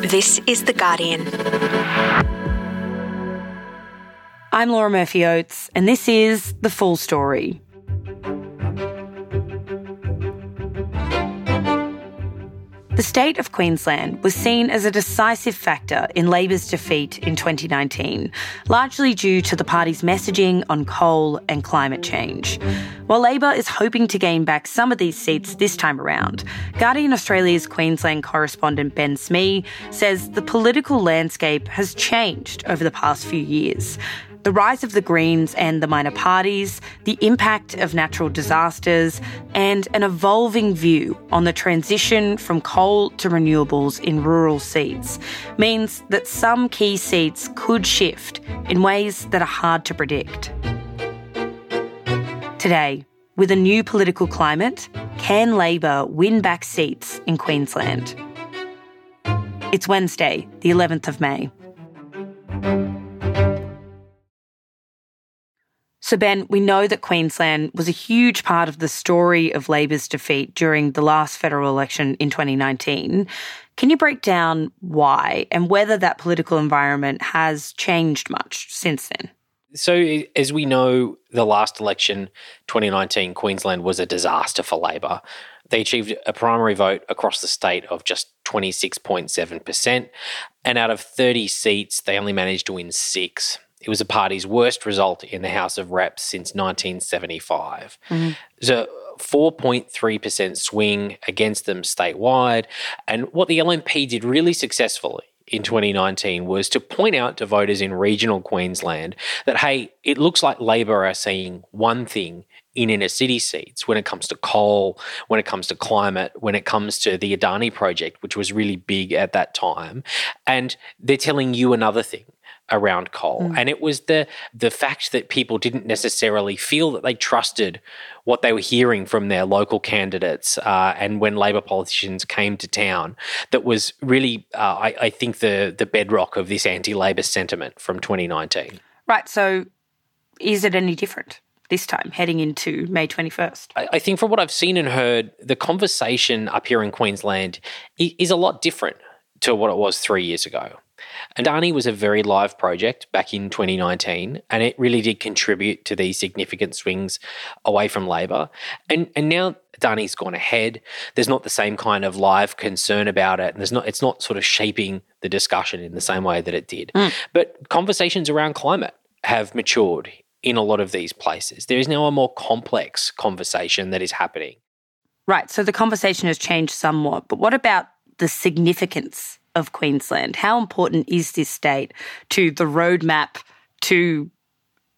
This is The Guardian. I'm Laura Murphy Oates, and this is The Full Story. The state of Queensland was seen as a decisive factor in Labor's defeat in 2019, largely due to the party's messaging on coal and climate change. While Labor is hoping to gain back some of these seats this time around, Guardian Australia's Queensland correspondent Ben Smee says the political landscape has changed over the past few years the rise of the Greens and the minor parties, the impact of natural disasters, and an evolving view on the transition from coal to renewables in rural seats means that some key seats could shift in ways that are hard to predict. Today, with a new political climate, can Labor win back seats in Queensland? It's Wednesday, the 11th of May. So, Ben, we know that Queensland was a huge part of the story of Labor's defeat during the last federal election in 2019. Can you break down why and whether that political environment has changed much since then? So, as we know, the last election, 2019, Queensland was a disaster for Labor. They achieved a primary vote across the state of just 26.7%. And out of 30 seats, they only managed to win six. It was the party's worst result in the House of Reps since 1975. Mm-hmm. So 4.3% swing against them statewide. And what the LNP did really successfully in 2019 was to point out to voters in regional Queensland that, hey, it looks like Labor are saying one thing in inner city seats when it comes to coal, when it comes to climate, when it comes to the Adani project, which was really big at that time. And they're telling you another thing around coal. Mm. And it was the the fact that people didn't necessarily feel that they trusted what they were hearing from their local candidates uh, and when Labor politicians came to town that was really, uh, I, I think, the the bedrock of this anti-Labor sentiment from 2019. Right. So, is it any different? this time, heading into May 21st? I, I, think from what I've seen and heard, the conversation up here in Queensland is a lot different to what it was three years ago. Adani was a very live project back in 2019, and it really did contribute to these significant swings away from Labor. And and now Adani's gone ahead. There's not the same kind of live concern about it, and there's not it's not sort of shaping the discussion in the same way that it did. Mm. But conversations around climate have matured in a lot of these places. There is now a more complex conversation that is happening. Right. So the conversation has changed somewhat, but what about the significance of Queensland? How important is this state to the roadmap to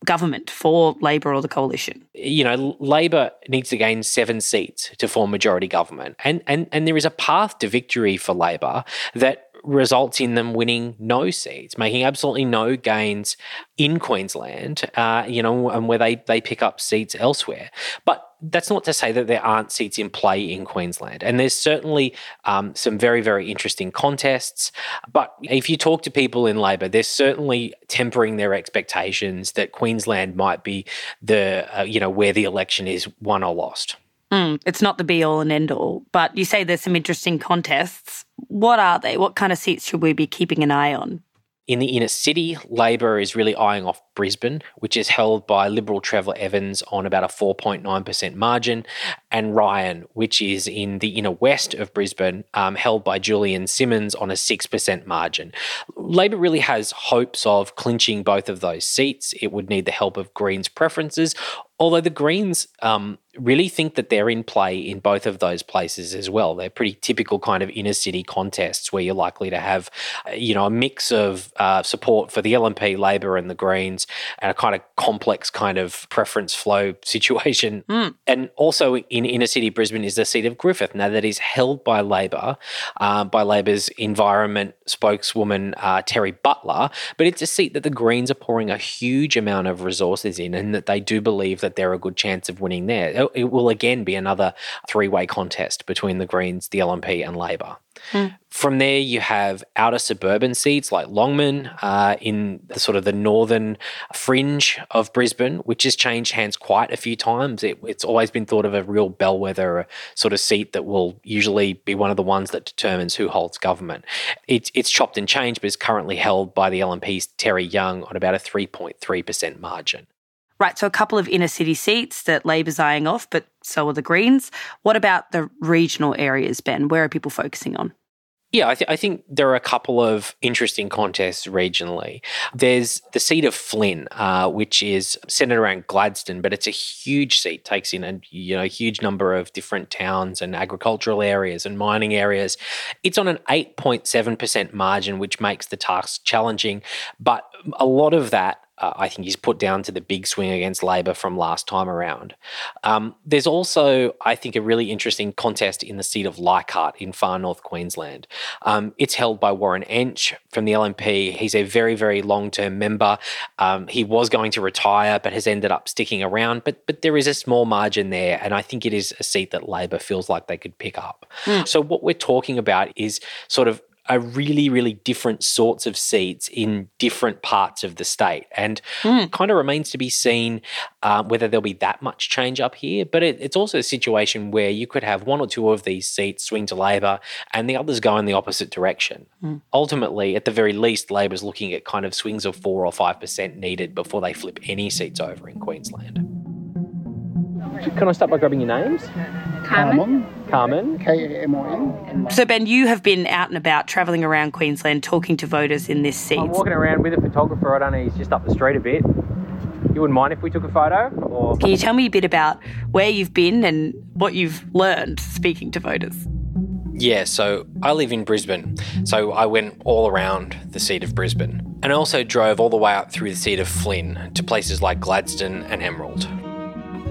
government for Labor or the coalition? You know, Labor needs to gain seven seats to form majority government. And and and there is a path to victory for Labor that results in them winning no seats, making absolutely no gains in Queensland, uh, you know, and where they, they pick up seats elsewhere. But that's not to say that there aren't seats in play in Queensland. And there's certainly um, some very, very interesting contests. But if you talk to people in Labor, they're certainly tempering their expectations that Queensland might be the, uh, you know, where the election is won or lost. Mm, it's not the be all and end all, but you say there's some interesting contests. What are they? What kind of seats should we be keeping an eye on? In the inner city, Labor is really eyeing off Brisbane, which is held by Liberal Trevor Evans on about a 4.9% margin, and Ryan, which is in the inner west of Brisbane, um, held by Julian Simmonds on a 6% margin. Labor really has hopes of clinching both of those seats. It would need the help of Greens' preferences, although the Greens um, really think that they're in play in both of those places as well. They're pretty typical kind of inner city contests where you're likely to have, uh, you know, a mix of uh, support for the LNP, Labor, and the Greens, and a kind of complex kind of preference flow situation. Mm. And also in inner city Brisbane is the seat of Griffith. Now that is held by Labor, uh, by Labor's environment spokeswoman uh, Terri Butler, but it's a seat that the Greens are pouring a huge amount of resources in, and that they do believe that that they're a good chance of winning there. It- It will again be another three way contest between the Greens, the LNP, and Labor. From there, you have outer suburban seats like Longman uh, in the sort of the northern fringe of Brisbane, which has changed hands quite a few times. It, it's always been thought of a real bellwether sort of seat that will usually be one of the ones that determines who holds government. It's it's chopped and changed, but is currently held by the LNP's Terry Young on about a 3.3% margin. Right, so a couple of inner city seats that Labor's eyeing off, but so are the Greens. What about the regional areas, Ben? Where are people focusing on? Yeah, I, th- I think there are a couple of interesting contests regionally. There's the seat of Flynn, uh, which is centered around Gladstone, but it's a huge seat, takes in a you know huge number of different towns and agricultural areas and mining areas. It's on an 8.7% margin, which makes the task challenging, but a lot of that uh, I think he's put down to the big swing against Labor from last time around. Um, there's also, I think, a really interesting contest in the seat of Leichhardt in far north Queensland. Um, it's held by Warren Entsch from the LNP. He's a very, very long term member. Um, he was going to retire, but has ended up sticking around. But but there is a small margin there, and I think it is a seat that Labor feels like they could pick up. So what we're talking about is sort of are really, really different sorts of seats in different parts of the state. And kind of remains to be seen uh, whether there'll be that much change up here. But it, it's also a situation where you could have one or two of these seats swing to Labor and the others go in the opposite direction. Ultimately, at the very least, Labor's looking at kind of swings of 4 or 5% needed before they flip any seats over in Queensland. Can I start by grabbing your names? Carmen, Carmen. K-A-M-O-N. So, Ben, you have been out and about travelling around Queensland talking to voters in this seat. I'm walking around with a photographer. I don't know, he's just up the street a bit. You wouldn't mind if we took a photo? Or Can you tell me a bit about where you've been and what you've learned speaking to voters? Yeah, so I live in Brisbane. So I went all around the seat of Brisbane. And I also drove all the way up through the seat of Flynn to places like Gladstone and Emerald.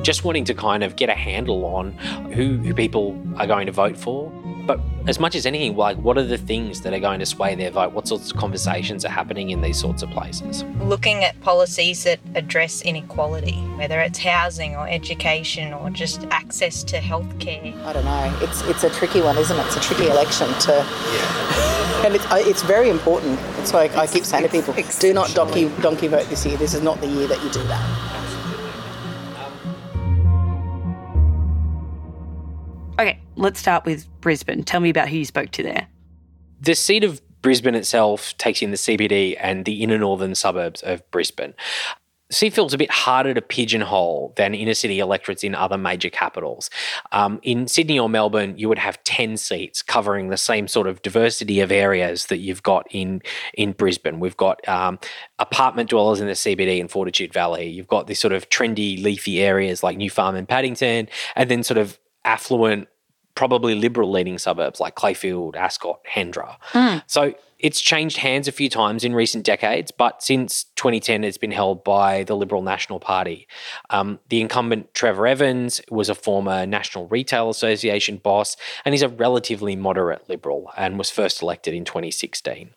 Just wanting to kind of get a handle on who, who people are going to vote for. But as much as anything, like what are the things that are going to sway their vote? What sorts of conversations are happening in these sorts of places? looking at policies that address inequality, whether it's housing or education or just access to healthcare. I don't know. It's it's a tricky one, isn't it? It's a tricky election to, yeah. and it's it's very important. It's like I keep saying to people, do not donkey donkey vote this year. This is not the year that you do that. Okay, let's start with Brisbane. Tell me about who you spoke to there. The seat of Brisbane itself takes in the CBD and the inner northern suburbs of Brisbane. Seafield's a bit harder to pigeonhole than inner city electorates in other major capitals. Um, in Sydney or Melbourne, you would have 10 seats covering the same sort of diversity of areas that you've got in, in Brisbane. We've got um, apartment dwellers in the CBD and Fortitude Valley. You've got these sort of trendy, leafy areas like New Farm and Paddington, and then sort of affluent, probably liberal leaning suburbs like Clayfield, Ascot, Hendra. So it's changed hands a few times in recent decades, but since 2010, it's been held by the Liberal National Party. Um, the incumbent Trevor Evans was a former National Retail Association boss, and he's a relatively moderate Liberal and was first elected in 2016.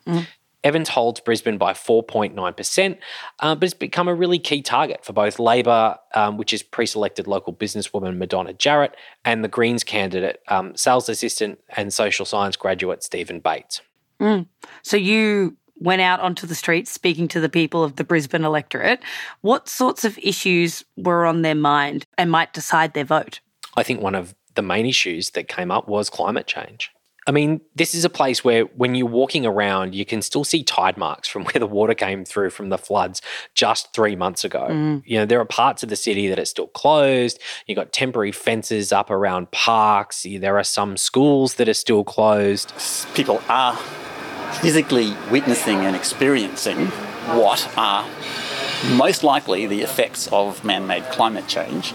Evans holds Brisbane by 4.9%, uh, but it's become a really key target for both Labor, um, which is pre selected local businesswoman Madonna Jarrett, and the Greens candidate, um, sales assistant and social science graduate Stephen Bates. So you went out onto the streets speaking to the people of the Brisbane electorate. What sorts of issues were on their mind and might decide their vote? I think one of the main issues that came up was climate change. I mean, this is a place where when you're walking around, you can still see tide marks from where the water came through from the floods just three months ago. Mm. You know, there are parts of the city that are still closed. You've got temporary fences up around parks. There are some schools that are still closed. People are physically witnessing and experiencing what are most likely the effects of man-made climate change.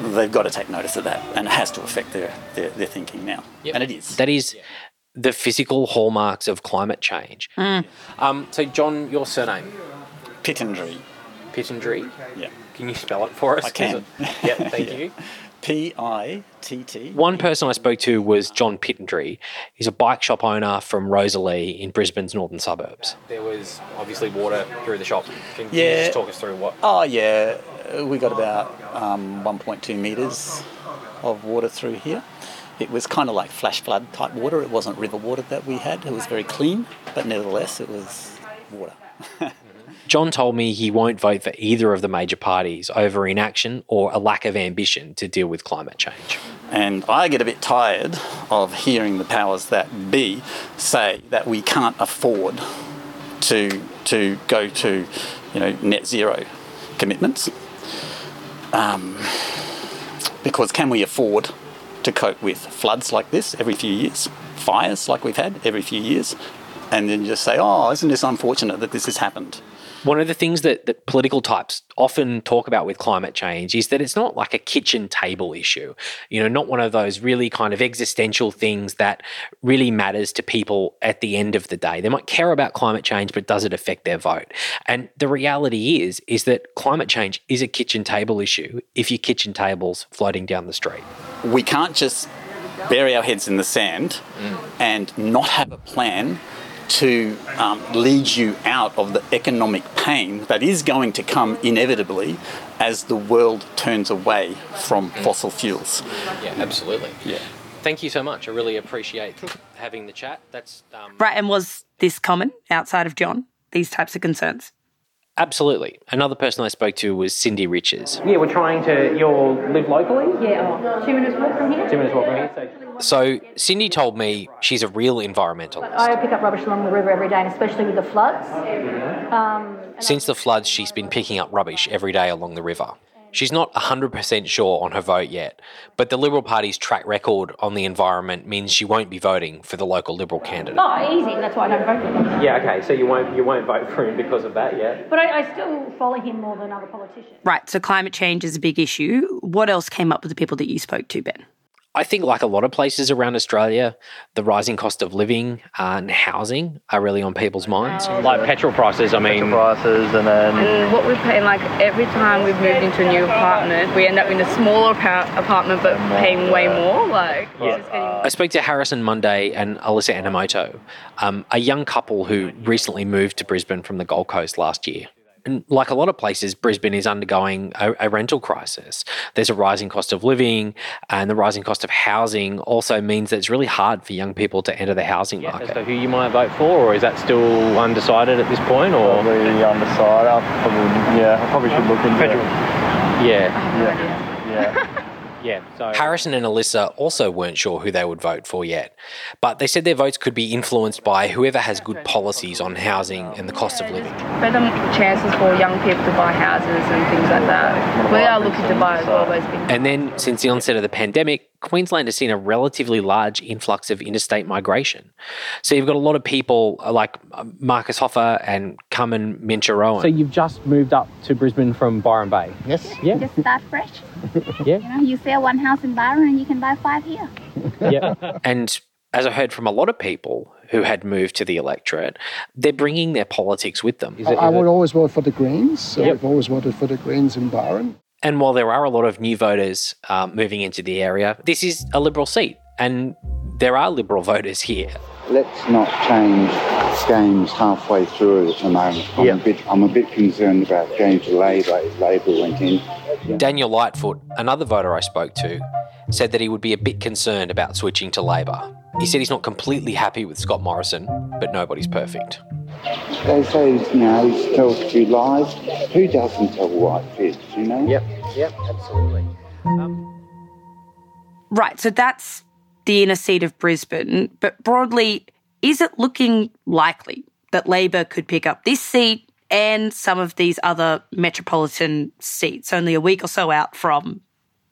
They've got to take notice of that, and it has to affect their, their, their thinking now. And it is. That is the physical hallmarks of climate change. Um, so, John, your surname? Pittendry. Pittendry. Yeah. Can you spell it for us? I can. Yeah, thank you. P I T T. One person I spoke to was John Pittendry. He's a bike shop owner from Rosalie in Brisbane's northern suburbs. There was obviously water through the shop. Can, can you just talk us through what? Oh yeah, we got about um, 1.2 metres of water through here. It was kind of like flash flood type water. It wasn't river water that we had. It was very clean, but nevertheless, it was water. John told me he won't vote for either of the major parties over inaction or a lack of ambition to deal with climate change. And I get a bit tired of hearing the powers that be say that we can't afford to to go to, you know, net zero commitments. Um, because can we afford to cope with floods like this every few years, fires like we've had every few years, and then just say, oh, isn't this unfortunate that this has happened? One of the things that, that political types often talk about with climate change is that it's not like a kitchen table issue, you know, not one of those really kind of existential things that really matters to people at the end of the day. They might care about climate change, but does it affect their vote? And the reality is, is that climate change is a kitchen table issue if your kitchen table's floating down the street. We can't just bury our heads in the sand mm. and not have a plan to um, lead you out of the economic pain that is going to come inevitably as the world turns away from fossil fuels. Yeah, absolutely. Yeah. Thank you so much. I really appreciate having the chat. That's um, Right, and was this common outside of John, these types of concerns? absolutely. Another person I spoke to was Cindy Riches. Yeah, we're trying to. You all live locally? Yeah, oh, two minutes walk from here. Two minutes walk from here. So So Cindy told me she's a real environmentalist. I pick up rubbish along the river every day, and especially with the floods. Um, Since the floods, she's been picking up rubbish every day along the river. She's not 100% sure on her vote yet, but the Liberal Party's track record on the environment means she won't be voting for the local Liberal candidate. oh, easy. That's why I don't vote for him. yeah, okay. So you won't you won't vote for him because of that, yeah? But I, I still follow him more than other politicians. Right, so climate change is a big issue. What else came up with the people that you spoke to, Ben? I think, like a lot of places around Australia, the rising cost of living uh, and housing are really on people's minds. Uh, like petrol prices. I mean, prices and then And what we're paying, like every time we've moved into a new apartment, we end up in a smaller apa- apartment but paying way more. Like, it's just getting I spoke to Harrison Monday and Alyssa Enomoto, um, a young couple who recently moved to Brisbane from the Gold Coast last year. And like a lot of places, Brisbane is undergoing a, a rental crisis. There's a rising cost of living, and the rising cost of housing also means that it's really hard for young people to enter the housing as market. to who you might vote for, or is that still undecided at this point? Or probably undecided. I probably yeah, I probably should look into Petrol. it. yeah, Yeah. yeah. So Harrison and Alyssa also weren't sure who they would vote for yet, but they said their votes could be influenced by whoever has good policies on housing and the cost of living. better chances for young people to buy houses and things like that. We are looking to buy as well, been And then, since the onset of the pandemic, Queensland has seen a relatively large influx of interstate migration. So you've got a lot of people uh, like uh, Marcus Hoffer and Carmen Mincharowan. So you've just moved up to Brisbane from Byron Bay. Yes. Yeah. Just start fresh. Yeah. You know, you sell one house in Byron and you can buy five here. Yeah. and as I heard from a lot of people who had moved to the electorate, they're bringing their politics with them. Is it, I would it- always vote for the Greens. So Yep. I've always voted for the Greens in Byron. And while there are a lot of new voters um, moving into the area, this is a Liberal seat, and there are Liberal voters here. let's not change games halfway through at the moment. I'm, Yeah. a bit, I'm a bit concerned about going to Labor Labor went in. Daniel Lightfoot, another voter I spoke to, said that he would be a bit concerned about switching to Labor. He said he's not completely happy with Scott Morrison, but nobody's perfect. They say, you know, he tells a few lies. Who doesn't tell white fibs, you know? Yep. Yep. Absolutely. Um, right, so that's the inner seat of Brisbane. But broadly, is it looking likely that Labor could pick up this seat and some of these other metropolitan seats only a week or so out from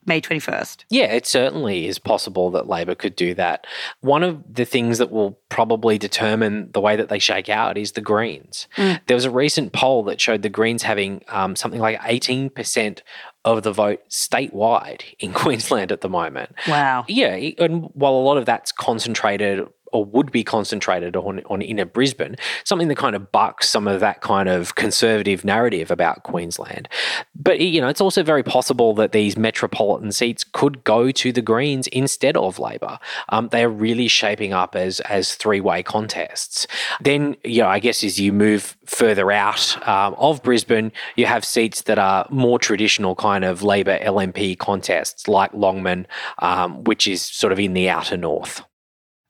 May 21st? Yeah, it certainly is possible that Labor could do that. One of the things that will probably determine the way that they shake out is the Greens. There was a recent poll that showed the Greens having um, something like 18% of the vote statewide in Queensland at the moment. Wow. Yeah, and while a lot of that's concentrated or would be concentrated on, on inner Brisbane, something that kind of bucks some of that kind of conservative narrative about Queensland. But, you know, it's also very possible that these metropolitan seats could go to the Greens instead of Labor. Um, they are really shaping up as, as three way contests. Then, you know, I guess as you move further out um, of Brisbane, you have seats that are more traditional kind of Labor LNP contests like Longman, um, which is sort of in the outer north.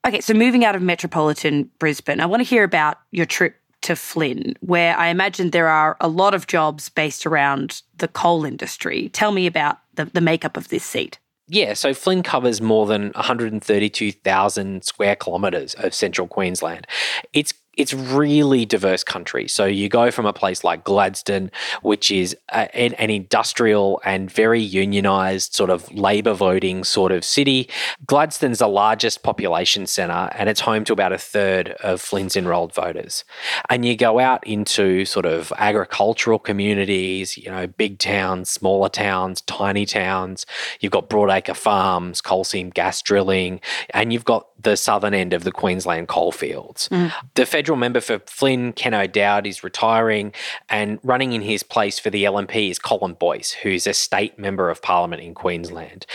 Okay, so moving out of metropolitan Brisbane, I want to hear about your trip to Flynn, where I imagine there are a lot of jobs based around the coal industry. Tell me about the, the makeup of this seat. Yeah, so Flynn covers more than 132,000 square kilometres of central Queensland. It's it's really diverse country. So you go from a place like Gladstone, which is a, an, an, industrial and very unionized sort of labor voting sort of city. Gladstone's the largest population center and it's home to about a third of Flynn's enrolled voters. And you go out into sort of agricultural communities, you know, big towns, smaller towns, tiny towns. You've got broadacre farms, coal seam gas drilling, and you've got the southern end of the Queensland coalfields. Mm. The federal member for Flynn, Ken O'Dowd, is retiring, and running in his place for the LNP is Colin Boyce, who's a state member of parliament in Queensland.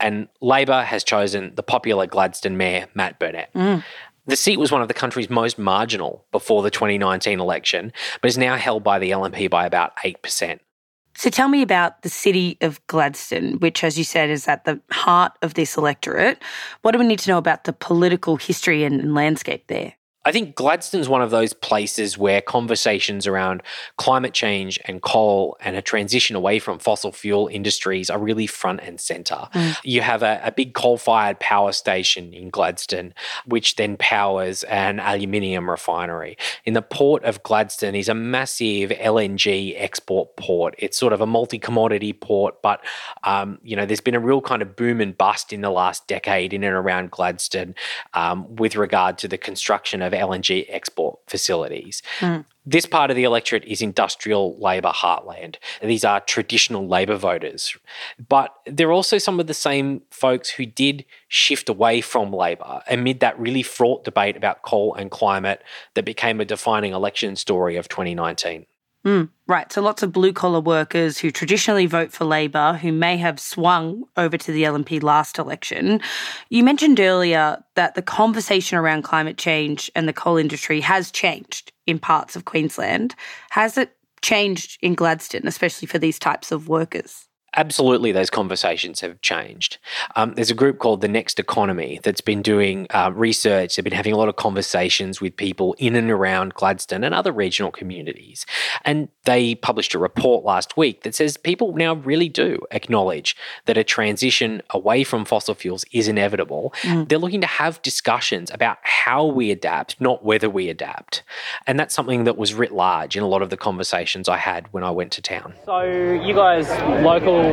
And Labor has chosen the popular Gladstone mayor, Matt Burnett. Mm. The seat was one of the country's most marginal before the 2019 election, but is now held by the LNP by about 8%. So tell me about the city of Gladstone, which, as you said, is at the heart of this electorate. What do we need to know about the political history and landscape there? I think Gladstone's one of those places where conversations around climate change and coal and a transition away from fossil fuel industries are really front and center. Mm. You have a, a big coal fired power station in Gladstone, which then powers an aluminium refinery. In the port of Gladstone is a massive LNG export port. It's sort of a multi commodity port, but um, you know there's been a real kind of boom and bust in the last decade in and around Gladstone um, with regard to the construction of LNG export facilities. Mm. This part of the electorate is industrial labour heartland. These are traditional labour voters. But they're also some of the same folks who did shift away from Labor amid that really fraught debate about coal and climate that became a defining election story of 2019. Mm, right. So lots of blue collar workers who traditionally vote for Labor who may have swung over to the LNP last election. You mentioned earlier that the conversation around climate change and the coal industry has changed in parts of Queensland. Has it changed in Gladstone, especially for these types of workers? Absolutely those conversations have changed. Um, there's a group called the Next Economy that's been doing uh, research. They've been having a lot of conversations with people in and around Gladstone and other regional communities. And they published a report last week that says people now really do acknowledge that a transition away from fossil fuels is inevitable. Mm. They're looking to have discussions about how we adapt, not whether we adapt. And that's something that was writ large in a lot of the conversations I had when I went to town. So, you guys, local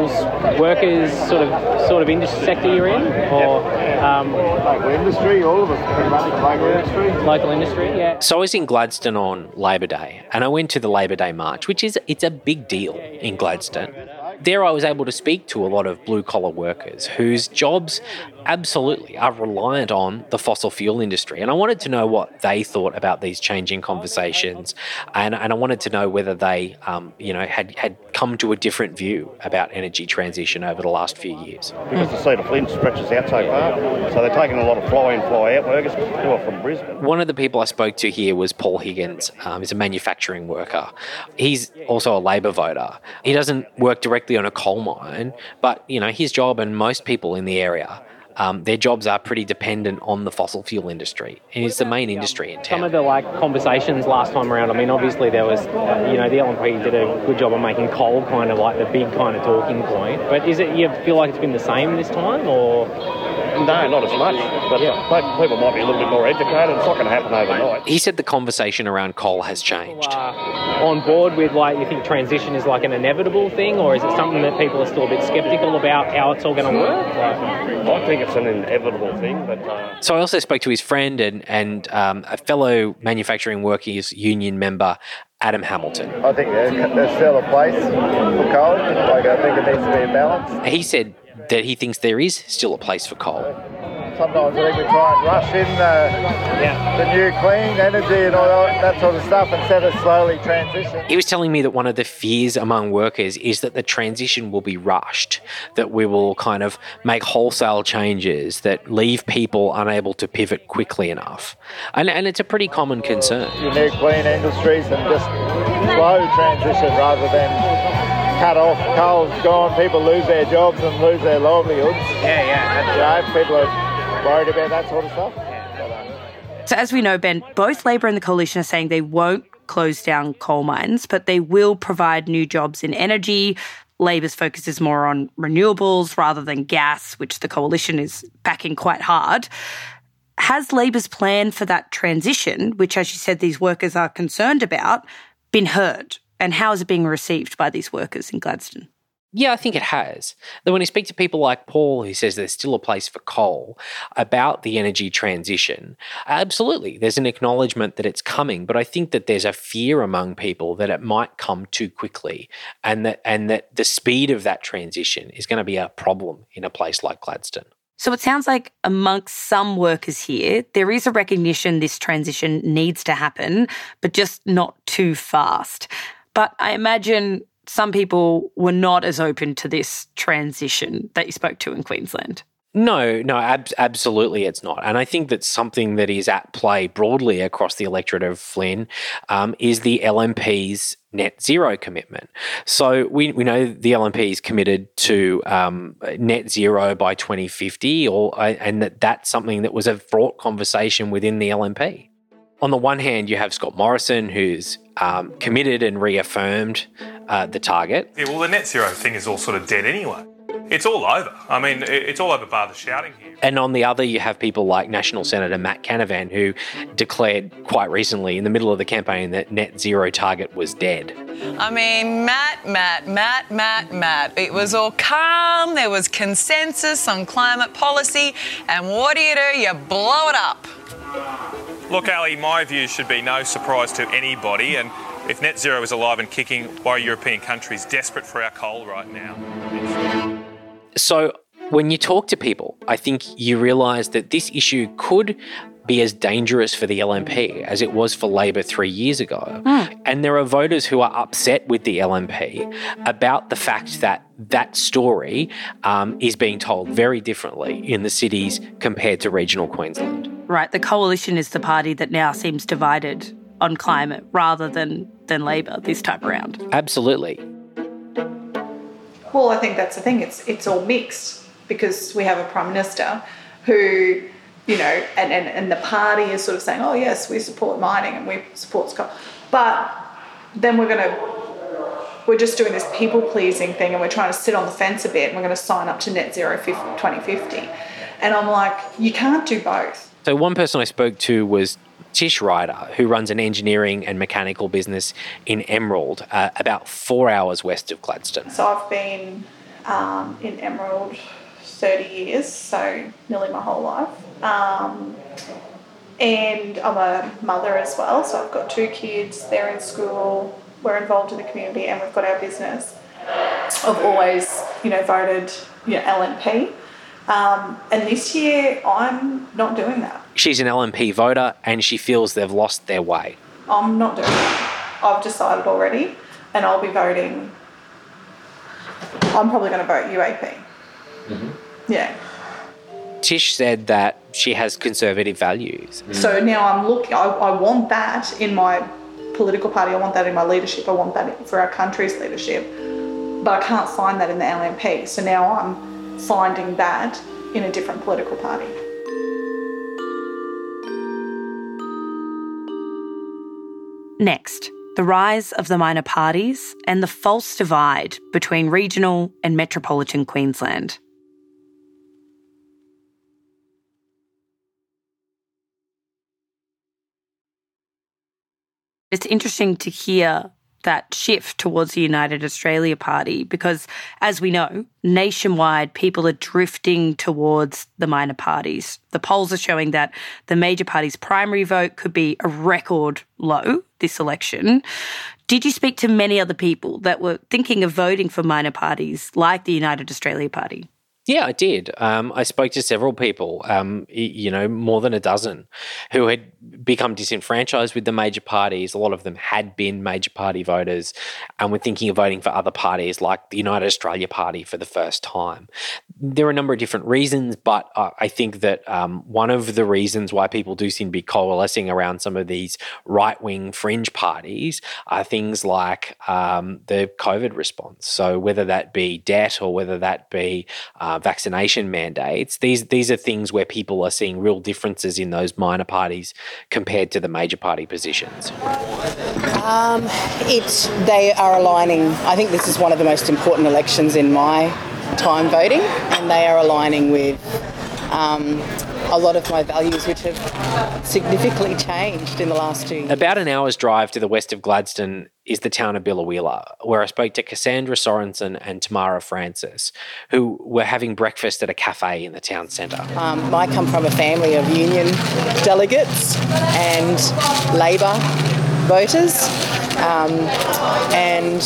workers sort of sort of industry sector you're in, or um, local industry, all of us pretty much local industry. Local industry, yeah. So I was in Gladstone on Labor Day, and I went to the Labor Day march, which is it's a big deal in Gladstone. There, I was able to speak to a lot of blue collar workers whose jobs absolutely are reliant on the fossil fuel industry. And I wanted to know what they thought about these changing conversations. And, and I wanted to know whether they, um, you know, had, had come to a different view about energy transition over the last few years. Because the seat of Flynn stretches out so far. So they're taking a lot of fly in, fly out workers who are from Brisbane. One of the people I spoke to here was Paul Higgins. Um, he's a manufacturing worker. He's also a Labor voter. He doesn't work directly on a coal mine, but, you know, his job and most people in the area um, their jobs are pretty dependent on the fossil fuel industry, and it's the main industry in town. Some of the like conversations last time around. I mean, obviously there was, uh, you know, the LNP did a good job of making coal kind of like the big kind of talking point. But is it you feel like it's been the same this time, or? No, not as much. But yeah. people might be a little bit more educated. It's not going to happen overnight. He said the conversation around coal has changed. On board with like, you think transition is like an inevitable thing, or is it something that people are still a bit sceptical about how it's all going to work? Like, I think it's an inevitable thing. But uh... so I also spoke to his friend and and um, a fellow manufacturing workers union member. Adam Hamilton. I think there's still a place for coal. Like I think it needs to be a balance. He said that he thinks there is still a place for coal. Sometimes I think we try and rush in uh, the, the new clean energy and all that, that sort of stuff instead of slowly transition. He was telling me that one of the fears among workers is that the transition will be rushed, that we will kind of make wholesale changes that leave people unable to pivot quickly enough. And, and it's a pretty common concern. Your new clean industries and just slow transition rather than cut off, coal's gone, people lose their jobs and lose their livelihoods. Yeah, yeah. You know, people are worried about that sort of stuff. So, as we know, Ben, both Labor and the Coalition are saying they won't close down coal mines, but they will provide new jobs in energy. Labor's focus is more on renewables rather than gas, which the Coalition is backing quite hard. Has Labor's plan for that transition, which, as you said, these workers are concerned about, been heard? And how is it being received by these workers in Gladstone? Yeah, I think it has. Then when you speak to people like Paul, who says there's still a place for coal, about the energy transition, absolutely, there's an acknowledgement that it's coming, but I think that there's a fear among people that it might come too quickly, and that and that the speed of that transition is going to be a problem in a place like Gladstone. So it sounds like amongst some workers here, there is a recognition this transition needs to happen, but just not too fast. But I imagine some people were not as open to this transition that you spoke to in Queensland. No, no, ab- absolutely it's not. And I think that something that is at play broadly across the electorate of Flynn um, is the LNP's net zero commitment. So we, we know the LNP is committed to um, net zero by 2050, or uh, and that that's something that was a fraught conversation within the LNP. On the one hand, you have Scott Morrison, who's um, committed and reaffirmed uh, the target. Yeah, well, the net zero thing is all sort of dead anyway. It's all over. I mean, it's all over bar the shouting here. And on the other, you have people like National Senator Matt Canavan, who declared quite recently in the middle of the campaign that net zero target was dead. I mean, Matt, Matt, Matt, Matt, Matt. It was all calm. There was consensus on climate policy. And what do you do? You blow it up. Look, Ali, my view should be no surprise to anybody. And if net zero is alive and kicking, why are European countries desperate for our coal right now? So, when you talk to people, I think you realise that this issue could be as dangerous for the LNP as it was for Labor three years ago. Mm. And there are voters who are upset with the LNP about the fact that that story um, is being told very differently in the cities compared to regional Queensland. Right. The coalition is the party that now seems divided on climate rather than, than Labor this time around. Absolutely. Well, I think that's the thing. It's it's all mixed because we have a prime minister who, you know, and, and, and the party is sort of saying, oh yes, we support mining and we support coal, but then we're going to we're just doing this people pleasing thing and we're trying to sit on the fence a bit and we're going to sign up to net zero 2050. And I'm like, you can't do both. So one person I spoke to was Tish Ryder, who runs an engineering and mechanical business in Emerald, uh, about four hours west of Gladstone. So I've been um, in Emerald 30 years, so nearly my whole life. Um, and I'm a mother as well, so I've got two kids, they're in school, we're involved in the community, and we've got our business. I've always, you know, voted you know, LNP. Um, and this year, I'm not doing that. She's an LNP voter and she feels they've lost their way. I'm not doing that. I've decided already, and I'll be voting. I'm probably going to vote UAP. Mm-hmm. Yeah. Tish said that she has conservative values. So now I'm looking, I, I want that in my political party, I want that in my leadership, I want that for our country's leadership, but I can't find that in the LNP. So now I'm finding that in a different political party. Next, the rise of the minor parties and the false divide between regional and metropolitan Queensland. It's interesting to hear that shift towards the United Australia Party because, as we know, nationwide people are drifting towards the minor parties. The polls are showing that the major parties' primary vote could be a record low this election. Did you speak to many other people that were thinking of voting for minor parties like the United Australia Party? Yeah, I did. Um, I spoke to several people, um, you know, more than a dozen, who had become disenfranchised with the major parties. A lot of them had been major party voters and were thinking of voting for other parties like the United Australia Party for the first time. There are a number of different reasons, but I think that um, one of the reasons why people do seem to be coalescing around some of these right wing fringe parties are things like um, the COVID response. So, whether that be debt or whether that be uh, vaccination mandates, these, these are things where people are seeing real differences in those minor parties compared to the major party positions. Um, it's they are aligning. I think this is one of the most important elections in my time voting, and they are aligning with um, a lot of my values, which have significantly changed in the last two years. About an hour's drive to the west of Gladstone is the town of Biloela, where I spoke to Cassandra Sorensen and Tamara Francis, who were having breakfast at a cafe in the town centre. Um, I come from a family of union delegates and Labor voters, um, and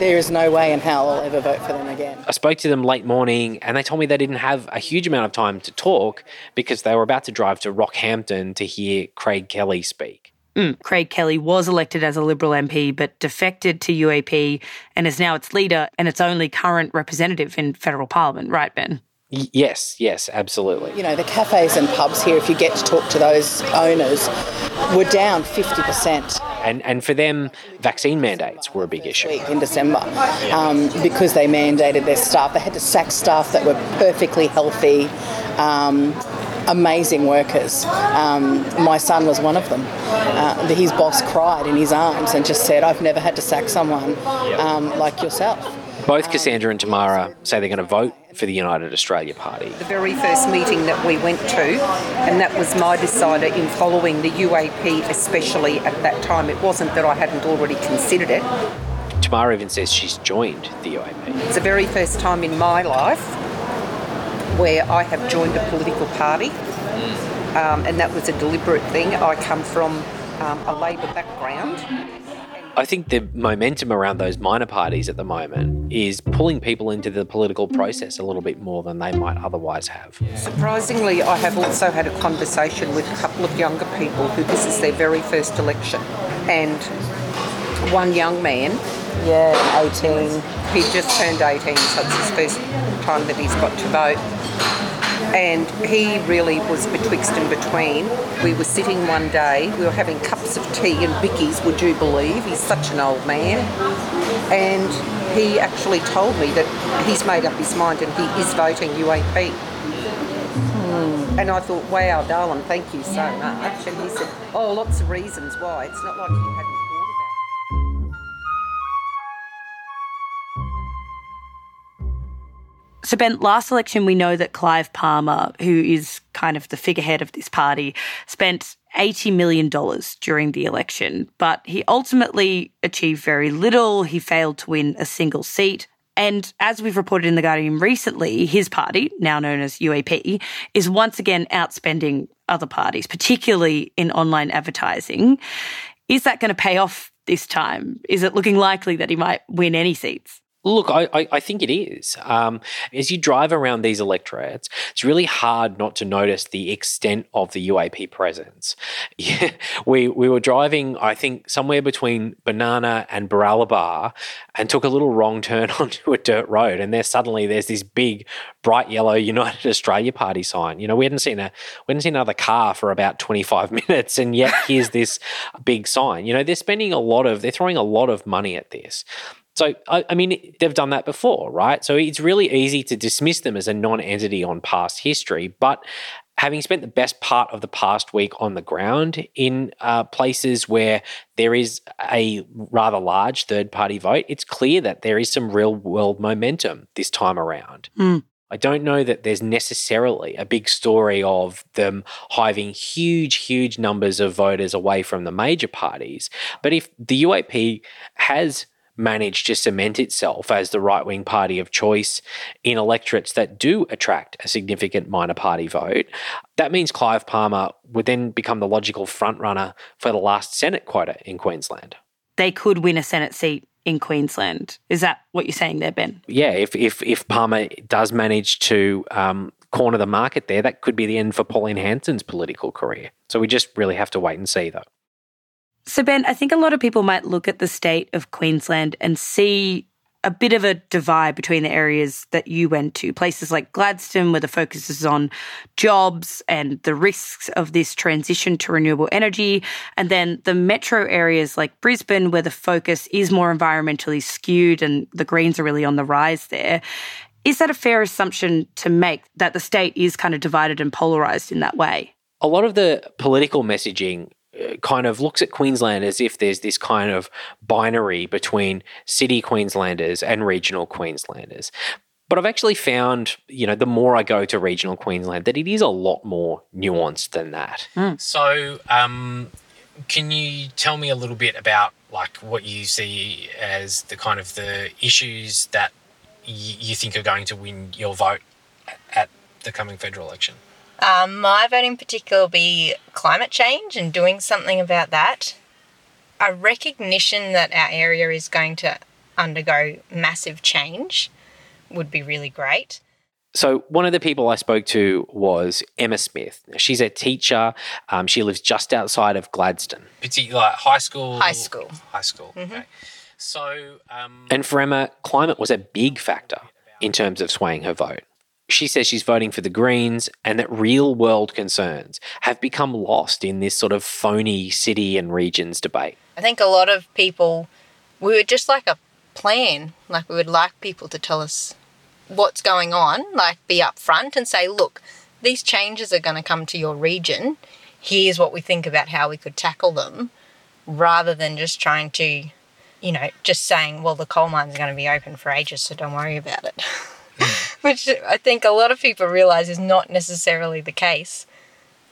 there is no way in hell I'll ever vote for them again. I spoke to them late morning and they told me they didn't have a huge amount of time to talk because they were about to drive to Rockhampton to hear Craig Kelly speak. Mm. Craig Kelly was elected as a Liberal MP but defected to UAP and is now its leader and its only current representative in federal parliament, right, Ben? Y- yes, yes, absolutely. You know, the cafes and pubs here, if you get to talk to those owners, were down 50%. And, and for them, vaccine mandates were a big issue. in December um, because they mandated their staff. They had to sack staff that were perfectly healthy, um, amazing workers. Um, my son was one of them. Uh, his boss cried in his arms and just said, I've never had to sack someone um, like yourself. Both Cassandra and Tamara say they're going to vote for the United Australia Party. The very first meeting that we went to, and that was my decider in following the UAP, especially at that time. It wasn't that I hadn't already considered it. Tamara even says she's joined the UAP. It's the very first time in my life where I have joined a political party, um, and that was a deliberate thing. I come from um, a Labor background. I think the momentum around those minor parties at the moment is pulling people into the political process a little bit more than they might otherwise have. Surprisingly, I have also had a conversation with a couple of younger people who this is their very first election. And one young man, yeah, 18, he just turned 18, so it's his first time that he's got to vote. And he really was betwixt and between. We were sitting one day, we were having cups of tea and bickies, would you believe? He's such an old man. And he actually told me that he's made up his mind and he is voting UAP. And I thought, wow, darling, thank you so much. And he said, oh, lots of reasons why. It's not like he hadn't So, Ben, last election, we know that Clive Palmer, who is kind of the figurehead of this party, spent $80 million during the election, but he ultimately achieved very little. He failed to win a single seat. And as we've reported in The Guardian recently, his party, now known as UAP, is once again outspending other parties, particularly in online advertising. Is that going to pay off this time? Is it looking likely that he might win any seats? Look, I, I, I think it is. Um, as you drive around these electorates, it's really hard not to notice the extent of the UAP presence. We we were driving, I think, somewhere between Banana and Baralaba, and took a little wrong turn onto a dirt road, and there suddenly there's this big, bright yellow United Australia Party sign. You know, we hadn't seen a we hadn't seen another car for about twenty five minutes, and yet here's this big sign. You know, they're spending a lot of, they're throwing a lot of money at this. So, I, I, mean, they've done that before, right? So it's really easy to dismiss them as a non entity on past history. But having spent the best part of the past week on the ground in uh, places where there is a rather large third party vote, it's clear that there is some real world momentum this time around. Mm. I don't know that there's necessarily a big story of them hiving huge, huge numbers of voters away from the major parties. But if the UAP has managed to cement itself as the right wing party of choice in electorates that do attract a significant minor party vote, that means Clive Palmer would then become the logical frontrunner for the last Senate quota in Queensland. They could win a Senate seat in Queensland. Is that what you're saying there, Ben? Yeah, if if if Palmer does manage to um, corner the market there, that could be the end for Pauline Hanson's political career. So we just really have to wait and see, though. So, Ben, I think a lot of people might look at the state of Queensland and see a bit of a divide between the areas that you went to, places like Gladstone, where the focus is on jobs and the risks of this transition to renewable energy, and then the metro areas like Brisbane, where the focus is more environmentally skewed and the Greens are really on the rise there. Is that a fair assumption to make that the state is kind of divided and polarized in that way? A lot of the political messaging kind of looks at Queensland as if there's this kind of binary between city Queenslanders and regional Queenslanders. But I've actually found, you know, the more I go to regional Queensland, that it is a lot more nuanced than that. So, um, can you tell me a little bit about like what you see as the kind of the issues that y- you think are going to win your vote at the coming federal election? Um, my vote in particular will be climate change and doing something about that. A recognition that our area is going to undergo massive change would be really great. So, one of the people I spoke to was Emma Smith. She's a teacher. Um, she lives just outside of Gladstone. Particular like high school. High school. High school. Okay. So, um, And for Emma, climate was a big factor in terms of swaying her vote. She says she's voting for the Greens and that real world concerns have become lost in this sort of phony city and regions debate. I think a lot of people, we would just like a plan. Like we would like people to tell us what's going on, like be upfront and say, look, these changes are going to come to your region. Here's what we think about how we could tackle them, rather than just trying to, you know, just saying, well, the coal mines are going to be open for ages, so don't worry about it. Which I think a lot of people realize is not necessarily the case,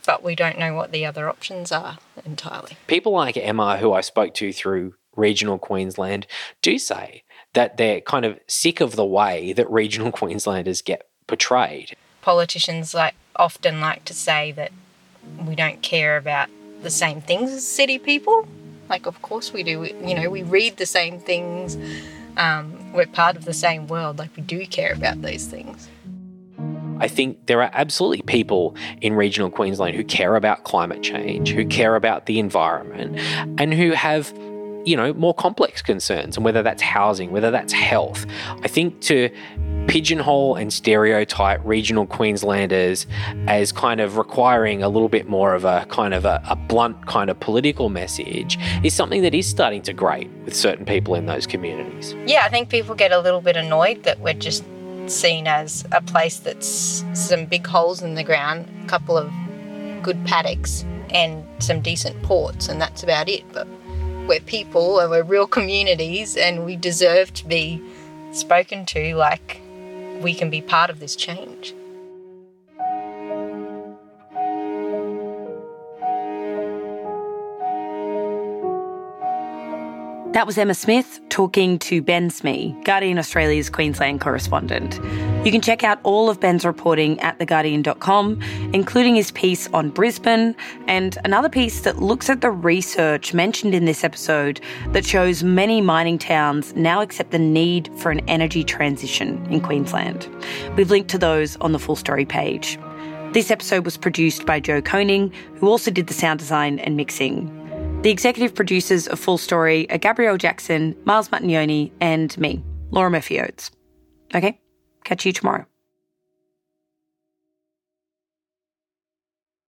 but we don't know what the other options are entirely. People like Emma, who I spoke to through regional Queensland, do say that they're kind of sick of the way that regional Queenslanders get portrayed. Politicians like often like to say that we don't care about the same things as city people. Like, of course we do. We, you know, we read the same things. Um, we're part of the same world. Like, we do care about these things. I think there are absolutely people in regional Queensland who care about climate change, who care about the environment, and who have, you know, more complex concerns, and whether that's housing, whether that's health. I think to pigeonhole and stereotype regional Queenslanders as kind of requiring a little bit more of a kind of a, a blunt kind of political message is something that is starting to grate with certain people in those communities. Yeah, I think people get a little bit annoyed that we're just seen as a place that's some big holes in the ground, a couple of good paddocks, and some decent ports, and that's about it. But we're people and we're real communities, and we deserve to be spoken to like we can be part of this change. That was Emma Smith talking to Ben Smee, Guardian Australia's Queensland correspondent. You can check out all of Ben's reporting at theguardian.com, including his piece on Brisbane and another piece that looks at the research mentioned in this episode that shows many mining towns now accept the need for an energy transition in Queensland. We've linked to those on the full story page. This episode was produced by Joe Koning, who also did the sound design and mixing. The executive producers of Full Story are Gabrielle Jackson, Miles Martignoni, and me, Laura Murphy Oates. Okay, catch you tomorrow.